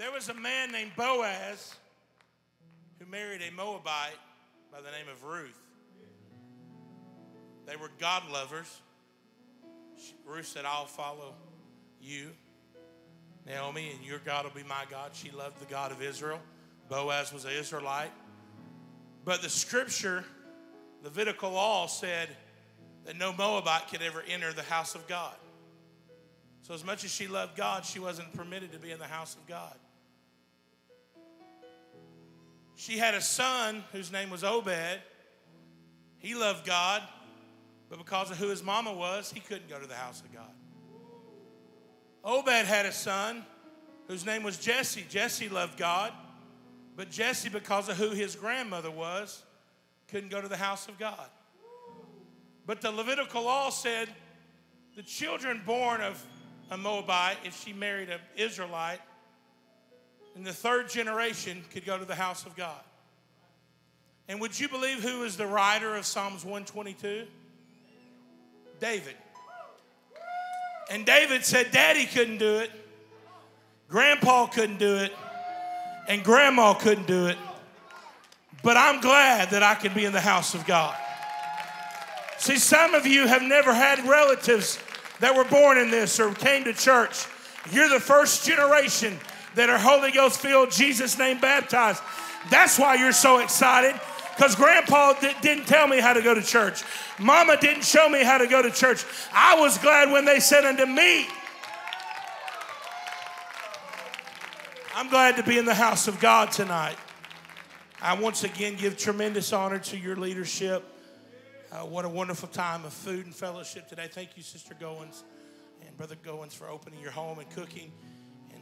There was a man named Boaz who married a Moabite by the name of Ruth. They were God lovers. Ruth said, I'll follow you, Naomi, and your God will be my God. She loved the God of Israel. Boaz was an Israelite. But the scripture, the Levitical law, said that no Moabite could ever enter the house of God. So, as much as she loved God, she wasn't permitted to be in the house of God. She had a son whose name was Obed. He loved God, but because of who his mama was, he couldn't go to the house of God. Obed had a son whose name was Jesse. Jesse loved God, but Jesse, because of who his grandmother was, couldn't go to the house of God. But the Levitical law said the children born of a Moabite, if she married an Israelite, in the third generation could go to the house of God. And would you believe who is the writer of Psalms 122? David. And David said, Daddy couldn't do it, Grandpa couldn't do it, and Grandma couldn't do it. But I'm glad that I can be in the house of God. See, some of you have never had relatives that were born in this or came to church. You're the first generation that are Holy Ghost filled, Jesus' name baptized. That's why you're so excited because grandpa didn't tell me how to go to church. Mama didn't show me how to go to church. I was glad when they said unto me, I'm glad to be in the house of God tonight. I once again give tremendous honor to your leadership. Uh, what a wonderful time of food and fellowship today. Thank you, Sister Goins and Brother Goins, for opening your home and cooking.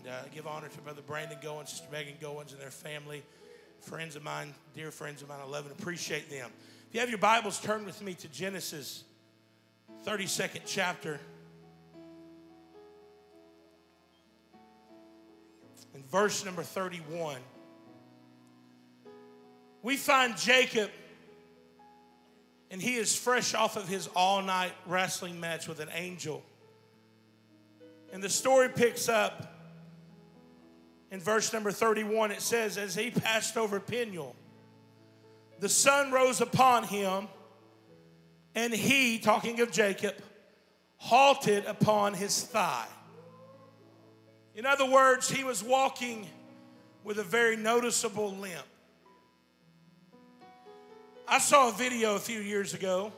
Uh, give honor to Brother Brandon Goins, Sister Megan Goins, and their family. Friends of mine, dear friends of mine, I love and appreciate them. If you have your Bibles, turn with me to Genesis 32nd chapter. In verse number 31, we find Jacob and he is fresh off of his all night wrestling match with an angel. And the story picks up in verse number 31. It says, As he passed over Peniel, the sun rose upon him, and he, talking of Jacob, halted upon his thigh. In other words, he was walking with a very noticeable limp. I saw a video a few years ago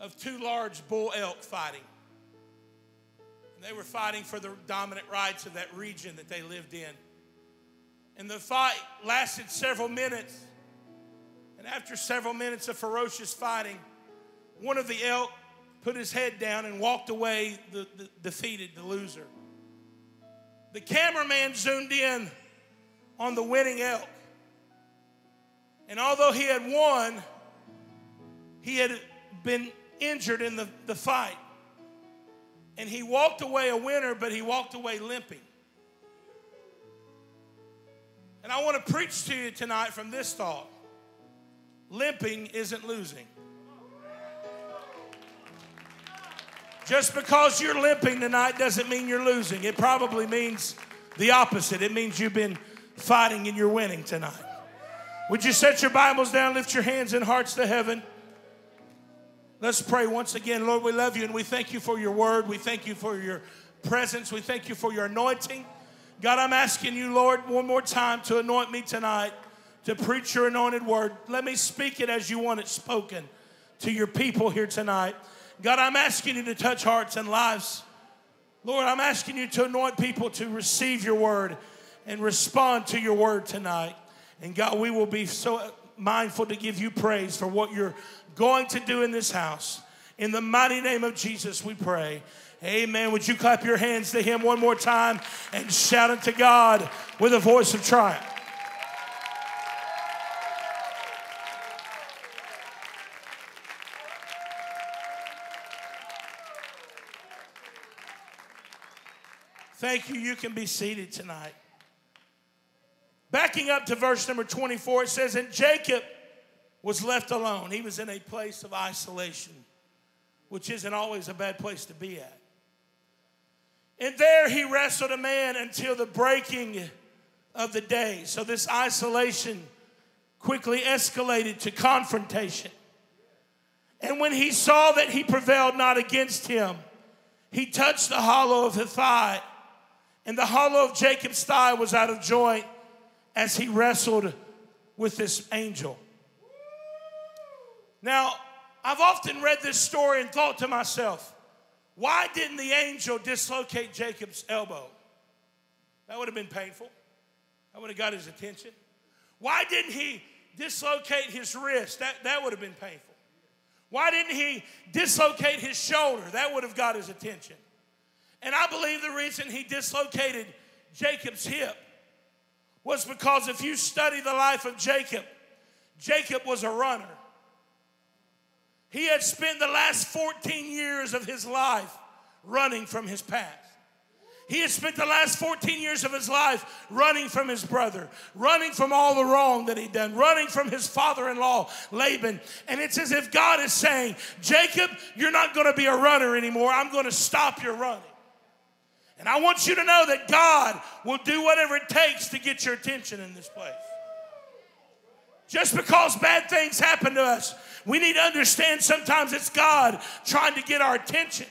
of two large bull elk fighting. And they were fighting for the dominant rights of that region that they lived in. And the fight lasted several minutes. And after several minutes of ferocious fighting, one of the elk put his head down and walked away, the, the defeated, the loser. The cameraman zoomed in on the winning elk. And although he had won, he had been injured in the, the fight. And he walked away a winner, but he walked away limping. And I want to preach to you tonight from this thought limping isn't losing. Just because you're limping tonight doesn't mean you're losing. It probably means the opposite. It means you've been fighting and you're winning tonight. Would you set your Bibles down, lift your hands and hearts to heaven? Let's pray once again. Lord, we love you and we thank you for your word. We thank you for your presence. We thank you for your anointing. God, I'm asking you, Lord, one more time to anoint me tonight to preach your anointed word. Let me speak it as you want it spoken to your people here tonight. God, I'm asking you to touch hearts and lives. Lord, I'm asking you to anoint people to receive your word and respond to your word tonight. And God, we will be so mindful to give you praise for what you're going to do in this house. In the mighty name of Jesus, we pray. Amen. Would you clap your hands to Him one more time and shout unto God with a voice of triumph? Thank you. You can be seated tonight. Backing up to verse number 24, it says, And Jacob was left alone. He was in a place of isolation, which isn't always a bad place to be at. And there he wrestled a man until the breaking of the day. So this isolation quickly escalated to confrontation. And when he saw that he prevailed not against him, he touched the hollow of his thigh, and the hollow of Jacob's thigh was out of joint as he wrestled with this angel. Now, I've often read this story and thought to myself, why didn't the angel dislocate Jacob's elbow? That would have been painful. That would have got his attention. Why didn't he dislocate his wrist? That, that would have been painful. Why didn't he dislocate his shoulder? That would have got his attention. And I believe the reason he dislocated Jacob's hip was because if you study the life of Jacob, Jacob was a runner. He had spent the last 14 years of his life running from his past. He had spent the last 14 years of his life running from his brother, running from all the wrong that he'd done, running from his father in law, Laban. And it's as if God is saying, Jacob, you're not going to be a runner anymore. I'm going to stop your running. And I want you to know that God will do whatever it takes to get your attention in this place. Just because bad things happen to us, we need to understand sometimes it's God trying to get our attention.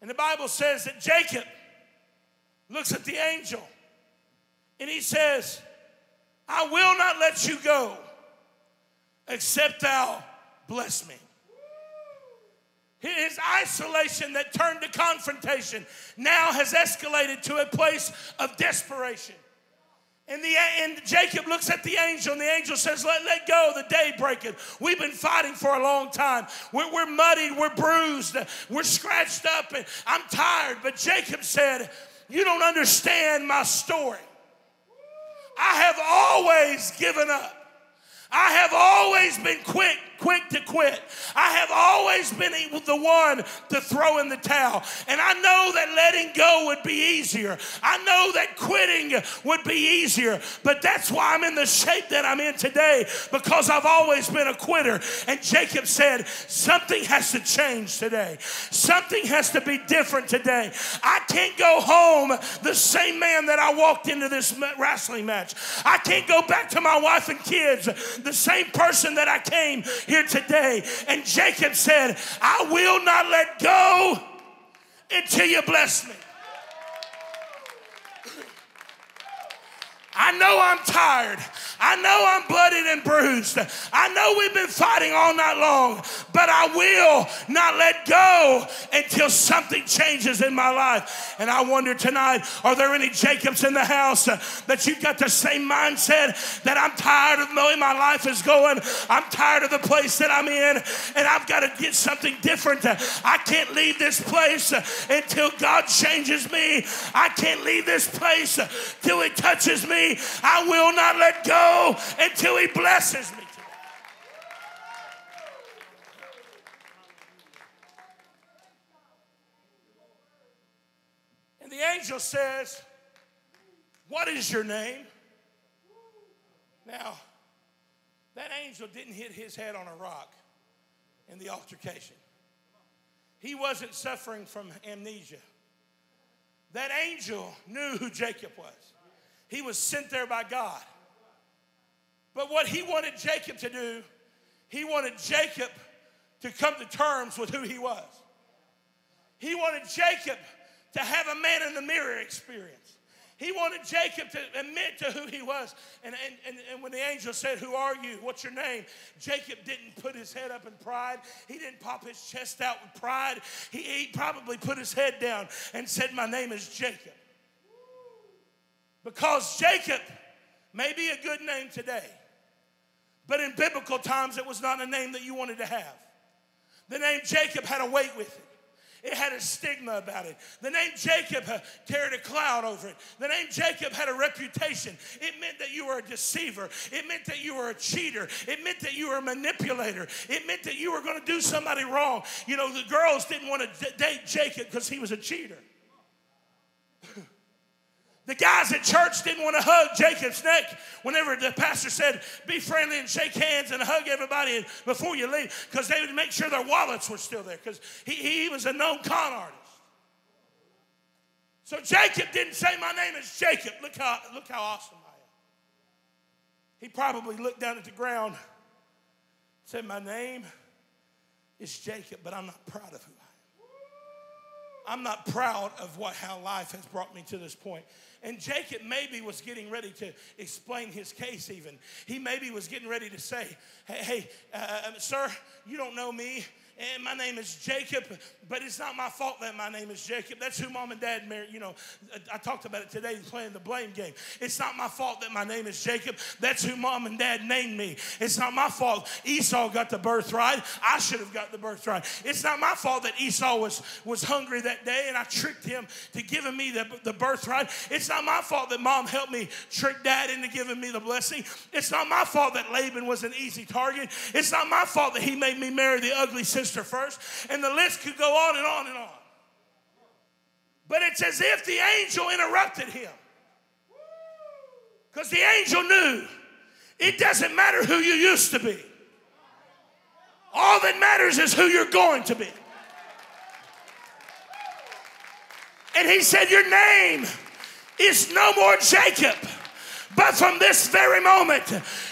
And the Bible says that Jacob looks at the angel and he says, I will not let you go except thou bless me. His isolation that turned to confrontation now has escalated to a place of desperation. And, the, and Jacob looks at the angel, and the angel says, Let, let go, the day breaketh. We've been fighting for a long time. We're, we're muddied, we're bruised, we're scratched up, and I'm tired. But Jacob said, You don't understand my story. I have always given up. I have always been quick quick to quit. I have always been the one to throw in the towel. And I know that letting go would be easier. I know that quitting would be easier. But that's why I'm in the shape that I'm in today because I've always been a quitter. And Jacob said, Something has to change today. Something has to be different today. I can't go home the same man that I walked into this wrestling match. I can't go back to my wife and kids the same person that I came here today. And Jacob said, I will not let go until you bless me. I know I'm tired. I know I'm blooded and bruised. I know we've been fighting all night long, but I will not let go until something changes in my life. And I wonder tonight are there any Jacobs in the house that you've got the same mindset that I'm tired of knowing my life is going? I'm tired of the place that I'm in, and I've got to get something different. I can't leave this place until God changes me. I can't leave this place till He touches me. I will not let go until He blesses me. And the angel says, What is your name? Now, that angel didn't hit his head on a rock in the altercation. He wasn't suffering from amnesia. That angel knew who Jacob was. He was sent there by God. But what he wanted Jacob to do, he wanted Jacob to come to terms with who he was. He wanted Jacob to have a man in the mirror experience. He wanted Jacob to admit to who he was. And, and, and, and, when the angel said, Who are you? What's your name? Jacob didn't put his head up in pride. He didn't pop his chest out with pride. He, he probably put his head down and said, My name is Jacob. Because Jacob may be a good name today. But in biblical times, it was not a name that you wanted to have. The name Jacob had a weight with it. It had a stigma about it. The name Jacob uh, carried a cloud over it. The name Jacob had a reputation. It meant that you were a deceiver. It meant that you were a cheater. It meant that you were a manipulator. It meant that you were going to do somebody wrong. You know, the girls didn't want to date Jacob because he was a cheater. The guys at church didn't want to hug Jacob's neck whenever the pastor said, be friendly and shake hands and hug everybody before you leave, because they would make sure their wallets were still there, because he, he was a known con artist. So Jacob didn't say, My name is Jacob. Look how, look how awesome I am. He probably looked down at the ground, said, My name is Jacob, but I'm not proud of who I am. I'm not proud of what how life has brought me to this point. And Jacob maybe was getting ready to explain his case, even. He maybe was getting ready to say, Hey, hey uh, sir, you don't know me and my name is Jacob, but it's not my fault that my name is Jacob. That's who mom and dad married. You know, I talked about it today playing the blame game. It's not my fault that my name is Jacob. That's who mom and dad named me. It's not my fault Esau got the birthright. I should have got the birthright. It's not my fault that Esau was, was hungry that day and I tricked him to giving me the, the birthright. It's not my fault that mom helped me trick dad into giving me the blessing. It's not my fault that Laban was an easy target. It's not my fault that he made me marry the ugly sister sister first, and the list could go on and on and on. But it's as if the angel interrupted him. Because the angel knew it doesn't matter who you used to be, all that matters is who you're going to be. And he said, Your name is no more Jacob. But from this very moment,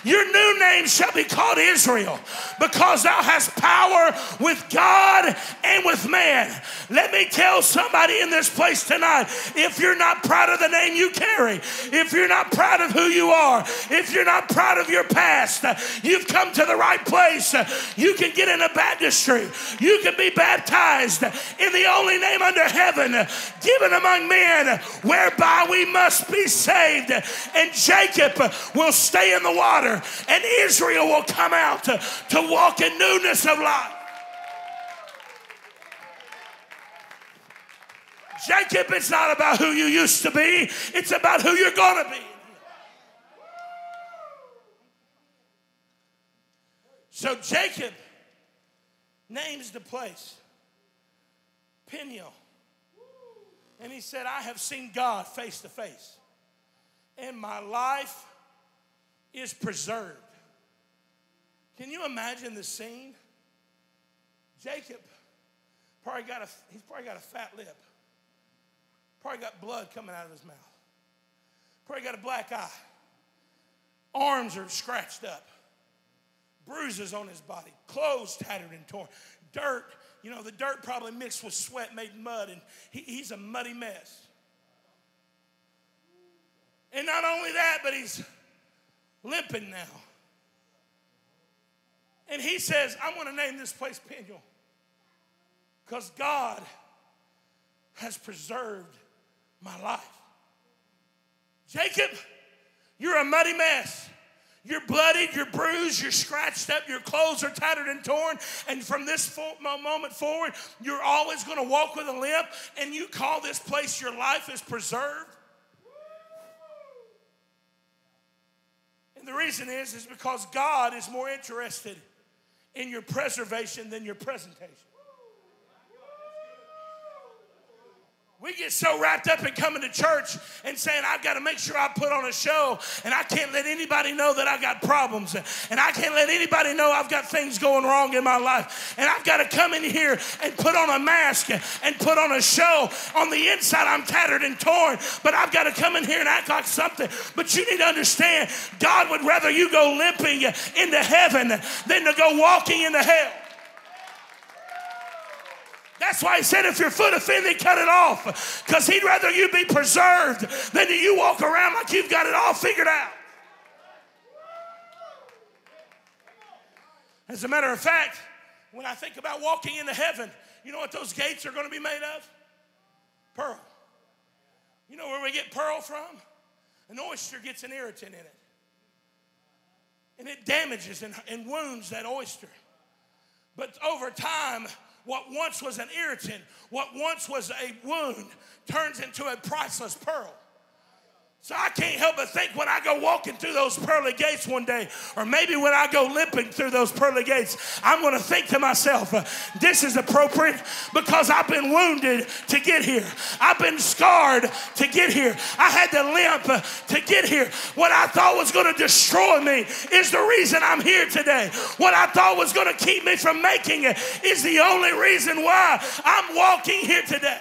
your new name shall be called Israel because thou hast power with God and with man. Let me tell somebody in this place tonight if you're not proud of the name you carry, if you're not proud of who you are, if you're not proud of your past, you've come to the right place. You can get in a baptistry, you can be baptized in the only name under heaven given among men whereby we must be saved. And Jacob will stay in the water, and Israel will come out to, to walk in newness of life. Jacob, it's not about who you used to be, it's about who you're going to be. So Jacob names the place Peniel. And he said, I have seen God face to face and my life is preserved. Can you imagine the scene? Jacob probably got a, he's probably got a fat lip. Probably got blood coming out of his mouth. Probably got a black eye. Arms are scratched up. Bruises on his body. Clothes tattered and torn. Dirt, you know, the dirt probably mixed with sweat made mud, and he, he's a muddy mess. And not only that, but he's limping now. And he says, I'm going to name this place Peniel because God has preserved my life. Jacob, you're a muddy mess. You're bloodied, you're bruised, you're scratched up, your clothes are tattered and torn. And from this moment forward, you're always going to walk with a limp. And you call this place your life is preserved. And the reason is, is because God is more interested in your preservation than your presentation. We get so wrapped up in coming to church and saying, I've got to make sure I put on a show, and I can't let anybody know that I've got problems, and I can't let anybody know I've got things going wrong in my life. And I've got to come in here and put on a mask and put on a show. On the inside, I'm tattered and torn, but I've got to come in here and act like something. But you need to understand, God would rather you go limping into heaven than to go walking into hell. That's why he said, if your foot offended, cut it off. Because he'd rather you be preserved than you walk around like you've got it all figured out. As a matter of fact, when I think about walking into heaven, you know what those gates are going to be made of? Pearl. You know where we get pearl from? An oyster gets an irritant in it. And it damages and, and wounds that oyster. But over time, what once was an irritant, what once was a wound, turns into a priceless pearl. So I can't help but think when I go walking through those pearly gates one day, or maybe when I go limping through those pearly gates, I'm going to think to myself, uh, this is appropriate because I've been wounded to get here. I've been scarred to get here. I had to limp uh, to get here. What I thought was going to destroy me is the reason I'm here today. What I thought was going to keep me from making it is the only reason why I'm walking here today.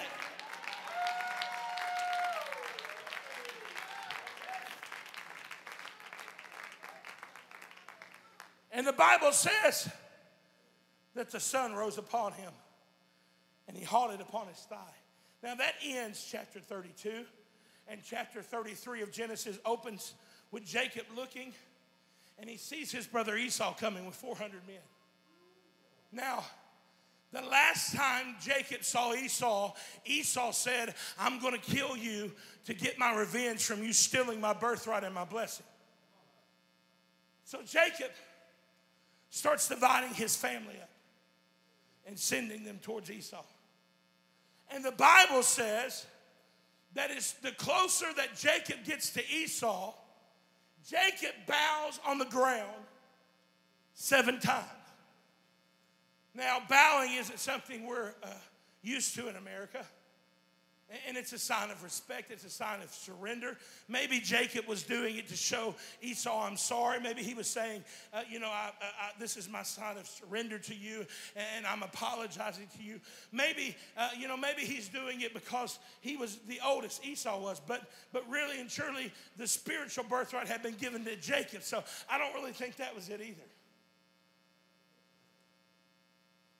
And the Bible says that the sun rose upon him and he halted upon his thigh. Now that ends chapter 32. And chapter 33 of Genesis opens with Jacob looking and he sees his brother Esau coming with 400 men. Now, the last time Jacob saw Esau, Esau said, I'm going to kill you to get my revenge from you stealing my birthright and my blessing. So Jacob starts dividing his family up and sending them towards Esau. And the Bible says that it's the closer that Jacob gets to Esau, Jacob bows on the ground seven times. Now, bowing isn't something we're uh, used to in America. And it's a sign of respect, it's a sign of surrender. Maybe Jacob was doing it to show Esau, I'm sorry. Maybe he was saying, uh, You know, I, I, this is my sign of surrender to you, and I'm apologizing to you. Maybe, uh, you know, maybe he's doing it because he was the oldest, Esau was, but, but really and truly, the spiritual birthright had been given to Jacob. So I don't really think that was it either.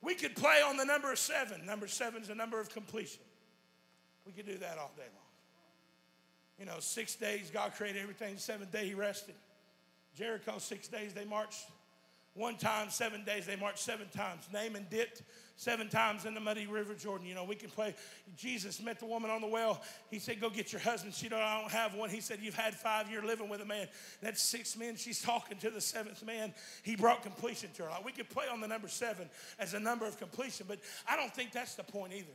We could play on the number seven. Number seven is a number of completion. We could do that all day long. You know, six days, God created everything. Seventh day, He rested. Jericho, six days, they marched one time, seven days, they marched seven times. Naaman dipped seven times in the muddy river Jordan. You know, we can play. Jesus met the woman on the well. He said, Go get your husband. She said, I don't have one. He said, You've had five years living with a man. That's six men. She's talking to the seventh man. He brought completion to her. Like we could play on the number seven as a number of completion, but I don't think that's the point either.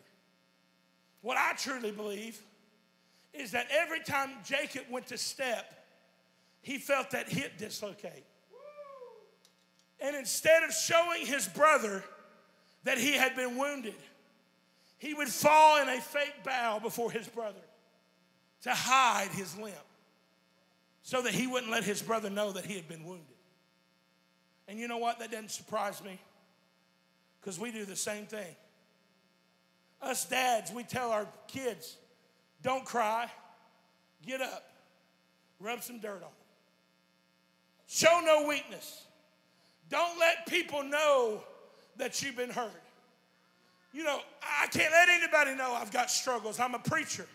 What I truly believe is that every time Jacob went to step, he felt that hip dislocate. And instead of showing his brother that he had been wounded, he would fall in a fake bow before his brother to hide his limp so that he wouldn't let his brother know that he had been wounded. And you know what? That doesn't surprise me because we do the same thing. Us dads, we tell our kids, don't cry, get up, rub some dirt on them. Show no weakness. Don't let people know that you've been hurt. You know, I can't let anybody know I've got struggles. I'm a preacher.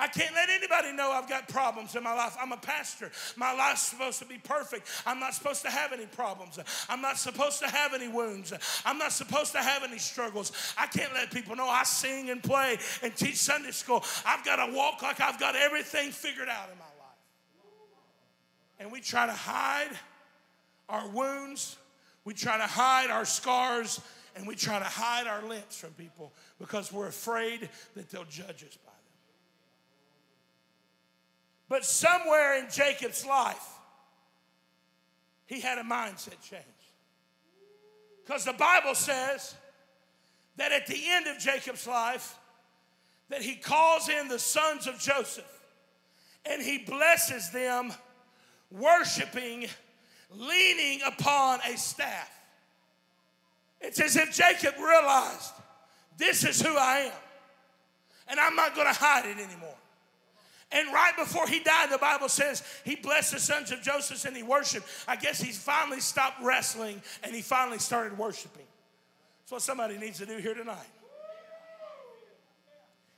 I can't let anybody know I've got problems in my life. I'm a pastor. My life's supposed to be perfect. I'm not supposed to have any problems. I'm not supposed to have any wounds. I'm not supposed to have any struggles. I can't let people know I sing and play and teach Sunday school. I've got to walk like I've got everything figured out in my life. And we try to hide our wounds, we try to hide our scars, and we try to hide our limps from people because we're afraid that they'll judge us by but somewhere in Jacob's life, he had a mindset change. Because the Bible says that at the end of Jacob's life, that he calls in the sons of Joseph and he blesses them, worshiping, leaning upon a staff. It's as if Jacob realized this is who I am, and I'm not going to hide it anymore. And right before he died, the Bible says he blessed the sons of Joseph and he worshiped. I guess he finally stopped wrestling and he finally started worshiping. That's what somebody needs to do here tonight.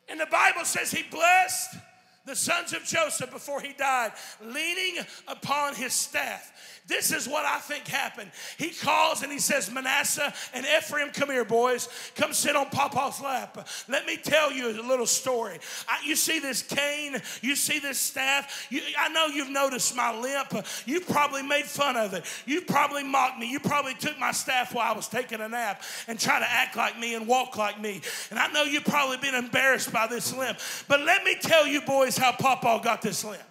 And the Bible says he blessed the sons of Joseph before he died, leaning upon his staff. This is what I think happened. He calls and he says, Manasseh and Ephraim, come here, boys. Come sit on Papa's lap. Let me tell you a little story. I, you see this cane, you see this staff. You, I know you've noticed my limp. You probably made fun of it. You probably mocked me. You probably took my staff while I was taking a nap and try to act like me and walk like me. And I know you've probably been embarrassed by this limp. But let me tell you, boys, how Papa got this limp.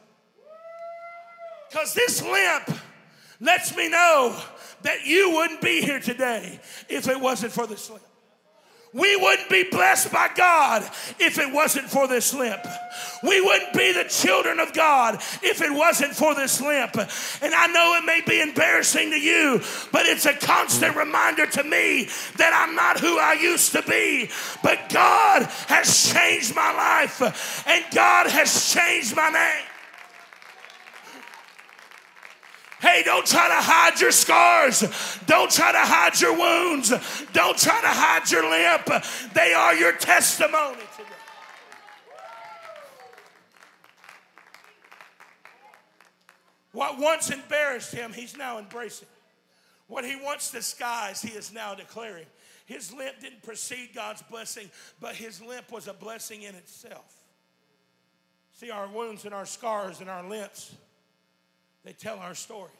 Because this limp lets me know that you wouldn't be here today if it wasn't for this limp. We wouldn't be blessed by God if it wasn't for this limp. We wouldn't be the children of God if it wasn't for this limp. And I know it may be embarrassing to you, but it's a constant reminder to me that I'm not who I used to be. But God has changed my life, and God has changed my name. Hey, don't try to hide your scars. Don't try to hide your wounds. Don't try to hide your limp. They are your testimony. What once embarrassed him, he's now embracing. What he once disguised, he is now declaring. His limp didn't precede God's blessing, but his limp was a blessing in itself. See, our wounds and our scars and our limps, they tell our stories.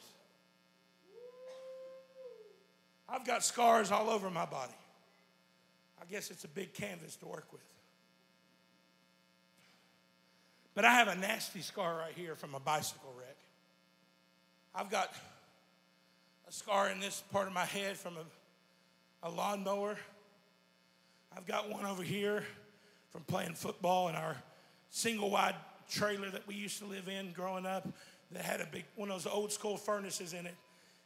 I've got scars all over my body. I guess it's a big canvas to work with. But I have a nasty scar right here from a bicycle wreck. I've got a scar in this part of my head from a, a lawnmower. I've got one over here from playing football in our single wide trailer that we used to live in growing up that had a big one of those old school furnaces in it.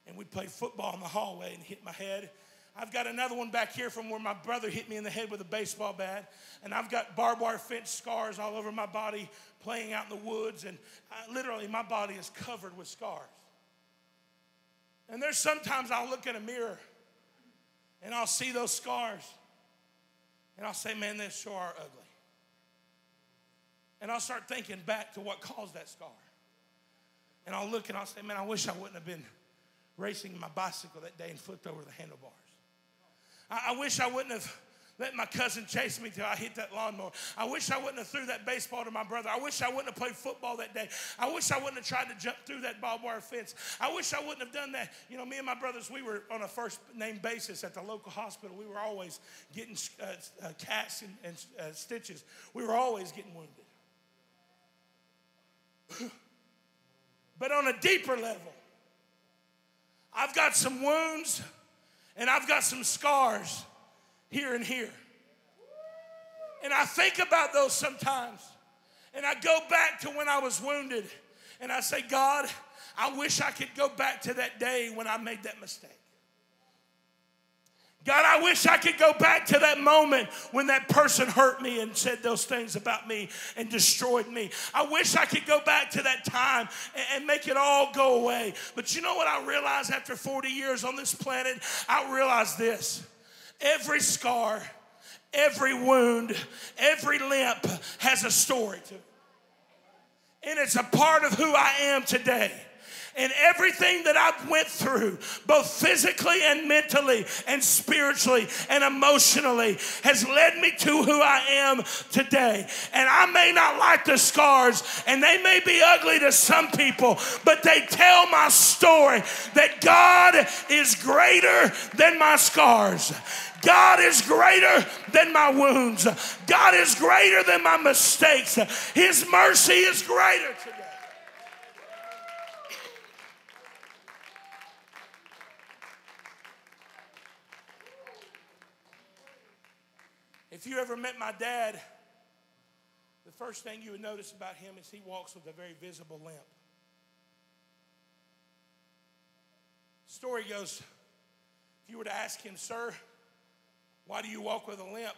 And we'd play football in the hallway and hit my head. I've got another one back here from where my brother hit me in the head with a baseball bat. And I've got barbed wire fence scars all over my body playing out in the woods. And I, literally, my body is covered with scars. And there's sometimes I'll look in a mirror and I'll see those scars and I'll say, man, they sure are ugly. And I'll start thinking back to what caused that scar. And I'll look and I'll say, man, I wish I wouldn't have been racing my bicycle that day and flipped over the handlebars. I, I wish I wouldn't have let my cousin chase me till I hit that lawnmower. I wish I wouldn't have threw that baseball to my brother. I wish I wouldn't have played football that day. I wish I wouldn't have tried to jump through that barbed wire fence. I wish I wouldn't have done that. You know, me and my brothers, we were on a first name basis at the local hospital. We were always getting uh, uh, casts and, and uh, stitches. We were always getting wounded. But on a deeper level, I've got some wounds and I've got some scars here and here. And I think about those sometimes. And I go back to when I was wounded and I say, God, I wish I could go back to that day when I made that mistake. God, I wish I could go back to that moment when that person hurt me and said those things about me and destroyed me. I wish I could go back to that time and, make it all go away. But you know what I realized after 40 years on this planet? I realized this every scar, every wound, every limp has a story to it. And it's a part of who I am today and everything that I've went through, both physically and mentally and spiritually and emotionally, has led me to who I am today. And I may not like the scars, and they may be ugly to some people, but they tell my story that God is greater than my scars. God is greater than my wounds. God is greater than my mistakes. His mercy is greater today. If you ever met my dad, the first thing you would notice about him is he walks with a very visible limp. Story goes, if you were to ask him, sir, why do you walk with a limp?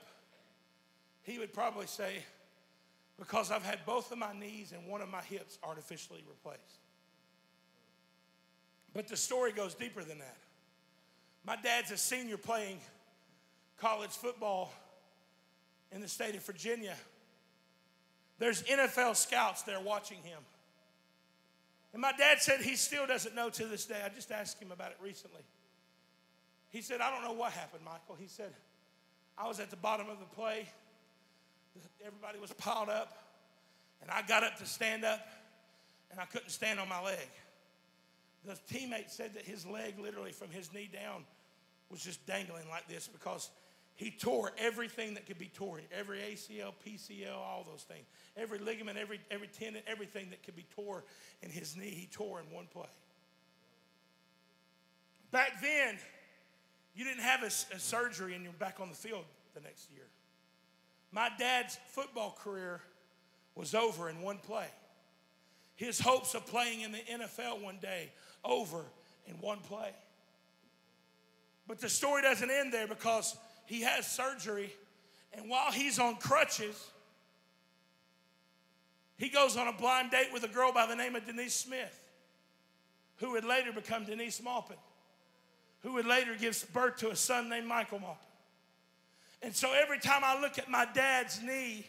He would probably say, because I've had both of my knees and one of my hips artificially replaced. But the story goes deeper than that. My dad's a senior playing college football in the state of Virginia. There's NFL scouts there watching him. And my dad said he still doesn't know to this day. I just asked him about it recently. He said, I don't know what happened, Michael. He said, I was at the bottom of the play. Everybody was piled up. And I got up to stand up, and I couldn't stand on my leg. The teammate said that his leg, literally from his knee down, was just dangling like this because he tore everything that could be torn every ACL, PCL, all those things. Every ligament, every, every tendon, everything that could be tore in his knee, he tore in one play. Back then, you didn't have a, a surgery and you're back on the field the next year. My dad's football career was over in one play. His hopes of playing in the NFL one day over in one play. But the story doesn't end there because he has surgery, and while he's on crutches, he goes on a blind date with a girl by the name of Denise Smith, who would later become Denise Maupin, who would later give birth to a son named Michael Maupin. And so every time I look at my dad's knee,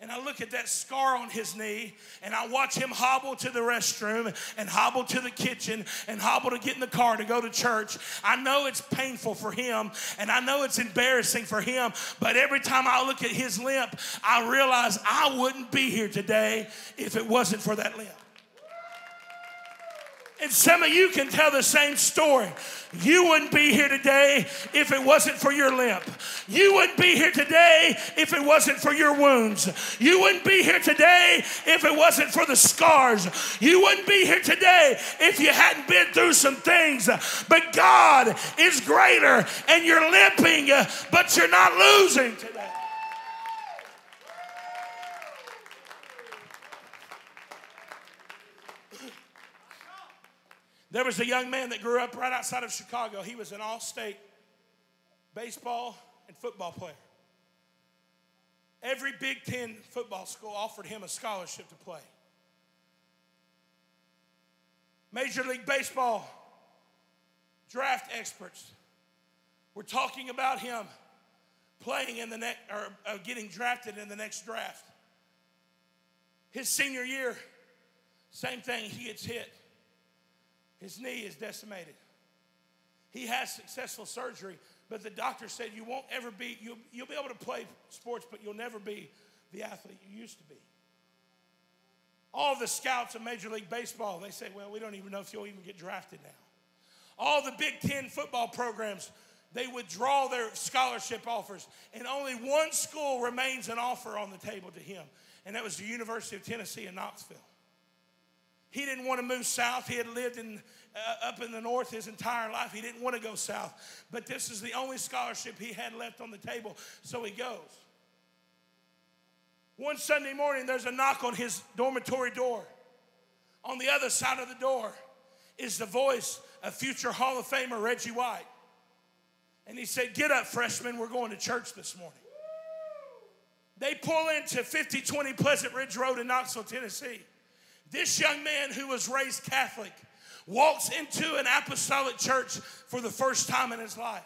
and I look at that scar on his knee and I watch him hobble to the restroom and hobble to the kitchen and hobble to get in the car to go to church. I know it's painful for him and I know it's embarrassing for him, but every time I look at his limp, I realize I wouldn't be here today if it wasn't for that limp. And some of you can tell the same story. You wouldn't be here today if it wasn't for your limp. You wouldn't be here today if it wasn't for your wounds. You wouldn't be here today if it wasn't for the scars. You wouldn't be here today if you hadn't been through some things. But God is greater and you're limping, but you're not losing today. There was a young man that grew up right outside of Chicago. He was an all state baseball and football player. Every Big Ten football school offered him a scholarship to play. Major League Baseball draft experts were talking about him playing in the next or uh, getting drafted in the next draft. His senior year, same thing, he gets hit. His knee is decimated. He has successful surgery, but the doctor said you won't ever be, you'll, you'll be able to play sports, but you'll never be the athlete you used to be. All the scouts of Major League Baseball, they say, well, we don't even know if you'll even get drafted now. All the Big Ten football programs, they withdraw their scholarship offers, and only one school remains an offer on the table to him, and that was the University of Tennessee in Knoxville. He didn't want to move south. He had lived in, uh, up in the north his entire life. He didn't want to go south. But this is the only scholarship he had left on the table, so he goes. One Sunday morning, there's a knock on his dormitory door. On the other side of the door is the voice of future Hall of Famer Reggie White. And he said, Get up, freshmen, we're going to church this morning. They pull into 5020 Pleasant Ridge Road in Knoxville, Tennessee. This young man who was raised Catholic walks into an apostolic church for the first time in his life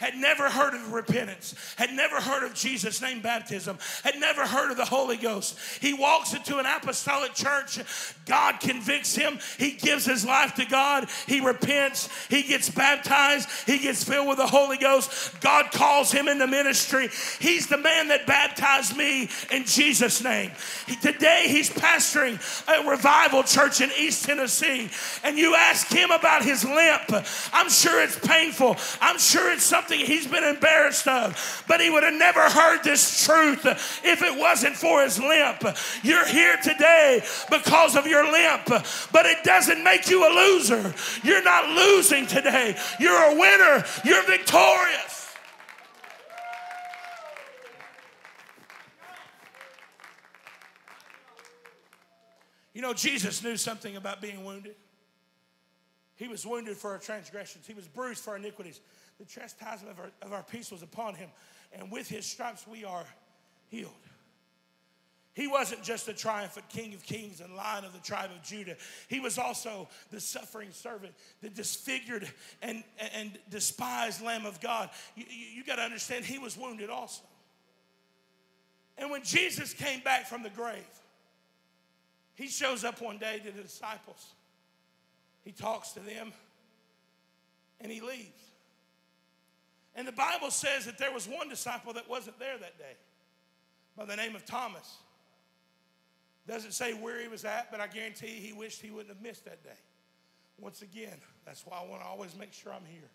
had never heard of repentance, had never heard of Jesus' name baptism, had never heard of the Holy Ghost. He walks into an apostolic church. God convicts him. He gives his life to God. He repents. He gets baptized. He gets filled with the Holy Ghost. God calls him into ministry. He's the man that baptized me in Jesus' name. He, today, he's pastoring a revival church in East Tennessee. And you ask him about his limp. I'm sure it's painful. I'm sure it's something something he's been embarrassed of, but he would have never heard this truth if it wasn't for his limp. You're here today because of your limp, but it doesn't make you a loser. You're not losing today, you're a winner, you're victorious. You know, Jesus knew something about being wounded. He was wounded for our transgressions, he was bruised for our iniquities. The chastisement of our, of our peace was upon him, and with his stripes we are healed. He wasn't just a triumphant king of kings and lion of the tribe of Judah. He was also the suffering servant, the disfigured and, and despised Lamb of God. You, you, you got to understand, he was wounded also. And when Jesus came back from the grave, he shows up one day to the disciples. He talks to them and he leaves. And the Bible says that there was one disciple that wasn't there that day by the name of Thomas. Doesn't say where he was at, but I guarantee he wished he wouldn't have missed that day. Once again, that's why I want to always make sure I'm here.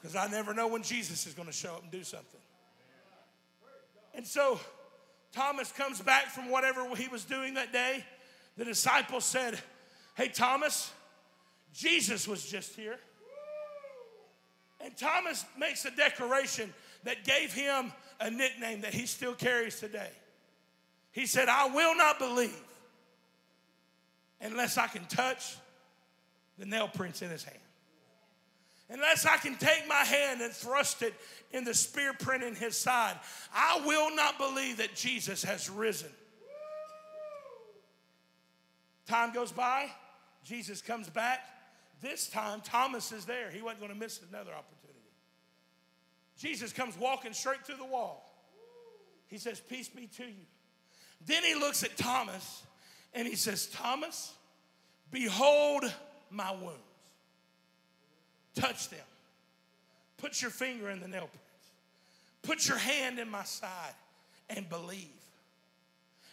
Because I never know when Jesus is going to show up and do something. And so Thomas comes back from whatever he was doing that day. The disciples said, Hey, Thomas, Jesus was just here. And Thomas makes a declaration that gave him a nickname that he still carries today. He said, I will not believe unless I can touch the nail prints in his hand. Unless I can take my hand and thrust it in the spear print in his side, I will not believe that Jesus has risen. Time goes by, Jesus comes back. This time, Thomas is there. He wasn't going to miss another opportunity. Jesus comes walking straight through the wall. He says, Peace be to you. Then he looks at Thomas and he says, Thomas, behold my wounds. Touch them. Put your finger in the nail prints. Put your hand in my side and believe.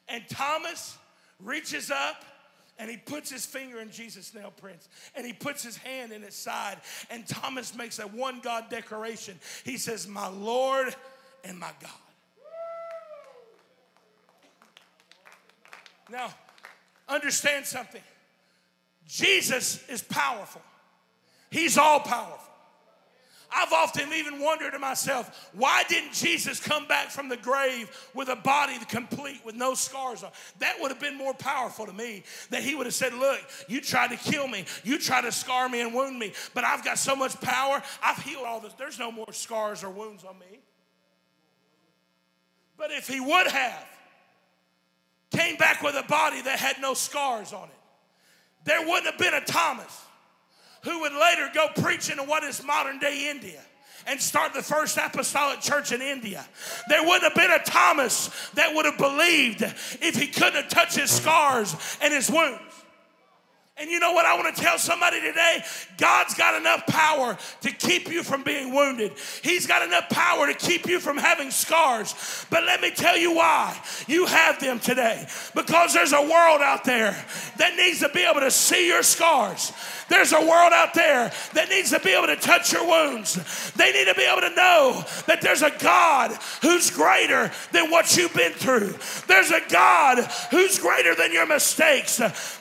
And Thomas reaches up and he puts his finger in Jesus' nail prints and he puts his hand in his side. And Thomas makes a one God declaration. He says, My Lord and my God. Now, understand something Jesus is powerful, He's all powerful. I've often even wondered to myself, why didn't Jesus come back from the grave with a body complete with no scars on? That would have been more powerful to me. That he would have said, Look, you tried to kill me, you tried to scar me and wound me, but I've got so much power, I've healed all this. There's no more scars or wounds on me. But if he would have came back with a body that had no scars on it, there wouldn't have been a Thomas who would later go preach into what is modern day India and start the first apostolic church in India. There wouldn't have been a Thomas that would have believed if he couldn't have touched his scars and his wounds. And you know what I want to tell somebody today? God's got enough power to keep you from being wounded. He's got enough power to keep you from having scars. But let me tell you why you have them today. Because there's a world out there that needs to be able to see your scars. There's a world out there that needs to be able to touch your wounds. They need to be able to know that there's a God who's greater than what you've been through. There's a God who's greater than your mistakes.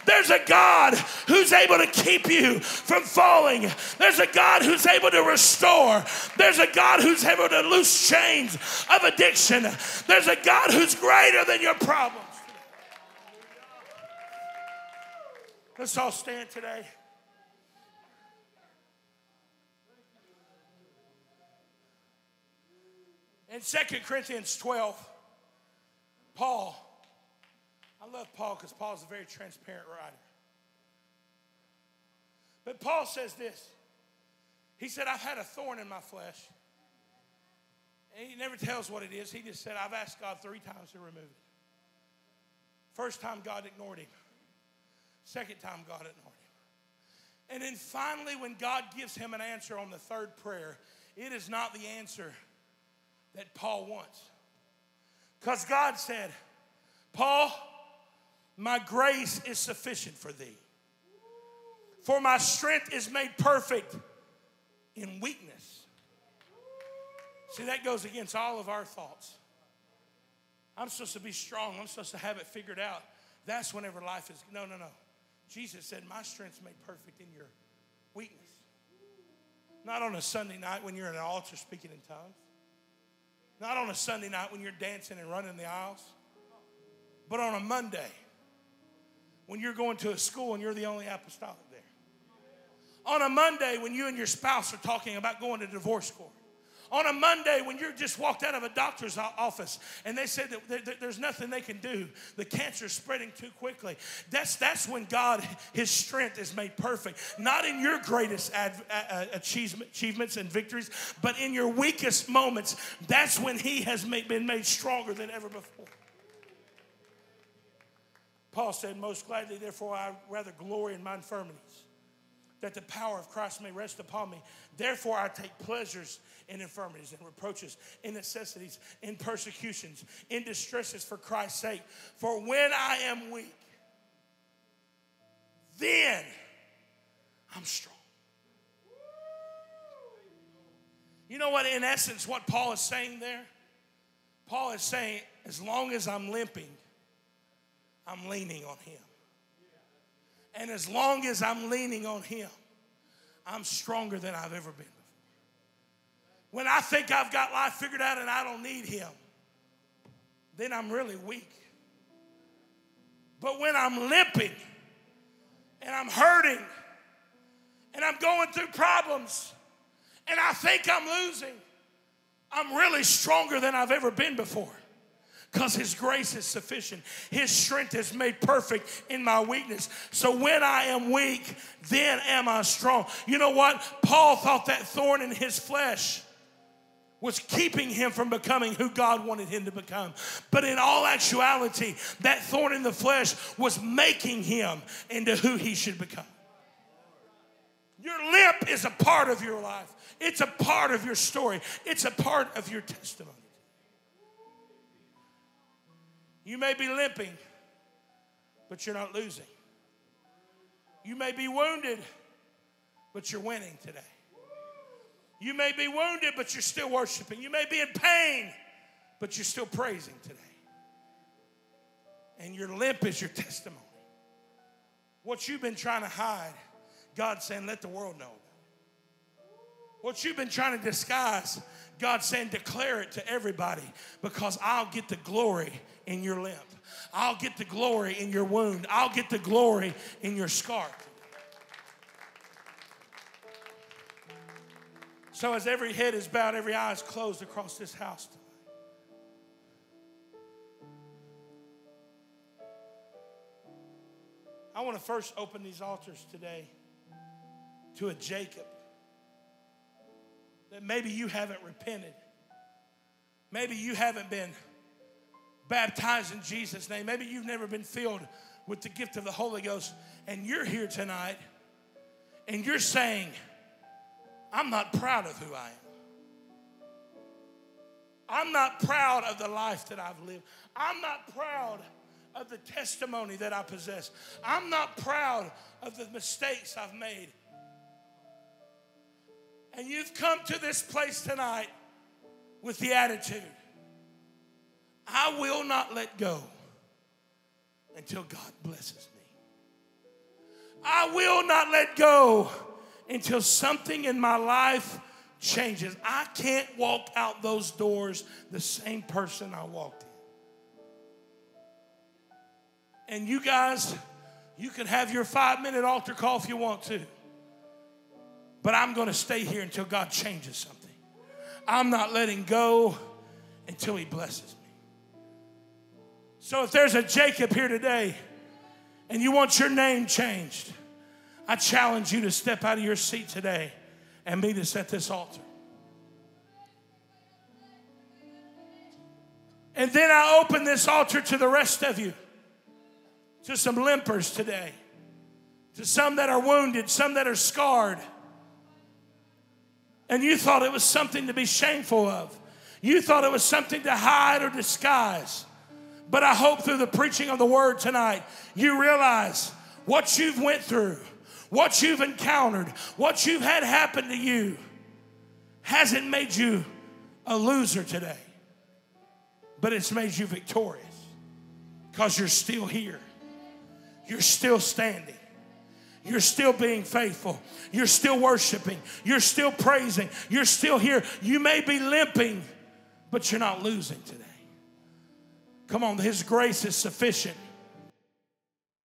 There's a God who's able to keep you from falling. There's a God who's able to restore. There's a God who's able to loose chains of addiction. There's a God who's greater than your problems. Let's all stand today. In 2 Corinthians 12, Paul, I love Paul because Paul's a very transparent writer. But Paul says this. He said, I've had a thorn in my flesh. And he never tells what it is. He just said, I've asked God three times to remove it. First time, God ignored him. Second time, God ignored him. And then finally, when God gives him an answer on the third prayer, it is not the answer that Paul wants. Because God said, Paul, my grace is sufficient for thee. For my strength is made perfect in weakness. See, that goes against all of our thoughts. I'm supposed to be strong. I'm supposed to have it figured out. That's whenever life is. No, no, no. Jesus said, My strength's made perfect in your weakness. Not on a Sunday night when you're in an altar speaking in tongues. Not on a Sunday night when you're dancing and running the aisles. But on a Monday when you're going to a school and you're the only apostolic on a Monday when you and your spouse are talking about going to divorce court. On a Monday when you're just walked out of a doctor's office and they said that there's nothing they can do, the cancer's spreading too quickly. That's, that's when God, His strength is made perfect. Not in your greatest achievements and victories, but in your weakest moments. That's when He has been made stronger than ever before. Paul said, Most gladly, therefore, I rather glory in my infirmities that the power of Christ may rest upon me. Therefore, I take pleasures in infirmities and reproaches, in necessities, in persecutions, in distresses for Christ's sake. For when I am weak, then I'm strong. You know what, in essence, what Paul is saying there? Paul is saying, as long as I'm limping, I'm leaning on him. And as long as I'm leaning on Him, I'm stronger than I've ever been before. When I think I've got life figured out and I don't need Him, then I'm really weak. But when I'm limping and I'm hurting and I'm going through problems and I think I'm losing, I'm really stronger than I've ever been before. Because His grace is sufficient. His strength is made perfect in my weakness. So when I am weak, then am I strong. You know what? Paul thought that thorn in his flesh was keeping him from becoming who God wanted him to become. But in all actuality, that thorn in the flesh was making him into who he should become. Your limp is a part of your life. It's a part of your story. It's a part of your testimony. You may be limping, but you're not losing. You may be wounded, but you're winning today. You may be wounded, but you're still worshiping. You may be in pain, but you're still praising today. And your limp is your testimony. What you've been trying to hide, God's saying, let the world know. What you've been trying to disguise, God's saying, declare it to everybody because I'll get the glory in your limp. I'll get the glory in your wound. I'll get the glory in your scar. So, as every head is bowed, every eye is closed across this house tonight. I want to first open these altars today to a Jacob that maybe you haven't repented. Maybe you haven't been baptized in Jesus' name. Maybe you've never been filled with the gift of the Holy Ghost, and you're here tonight and you're saying, I'm not proud of who I am. I'm not proud of the life that I've lived. I'm not proud of the testimony that I possess. I'm not proud of the mistakes I've made. And you've come to this place tonight with the attitude I will not let go until God blesses me. I will not let go until something in my life changes. I can't walk out those doors the same person I walked in. And you guys, you can have your five minute altar call if you want to. But I'm going to stay here until God changes something. I'm not letting go until He blesses me. So if there's a Jacob here today and you want your name changed, I challenge you to step out of your seat today and meet us at this altar. And then I open this altar to the rest of you, to some limpers today, to some that are wounded, some that are scarred. And you thought it was something to be shameful of, you thought it was something to hide or disguise. But I hope through the preaching of the word tonight, you realize what you've went through, what you've encountered, what you've had happen to you hasn't made you a loser today, but it's made you victorious because you're still here. You're still standing. You're still being faithful. You're still worshiping. You're still praising. You're still here. You may be limping, but you're not losing today. Come on, His grace is sufficient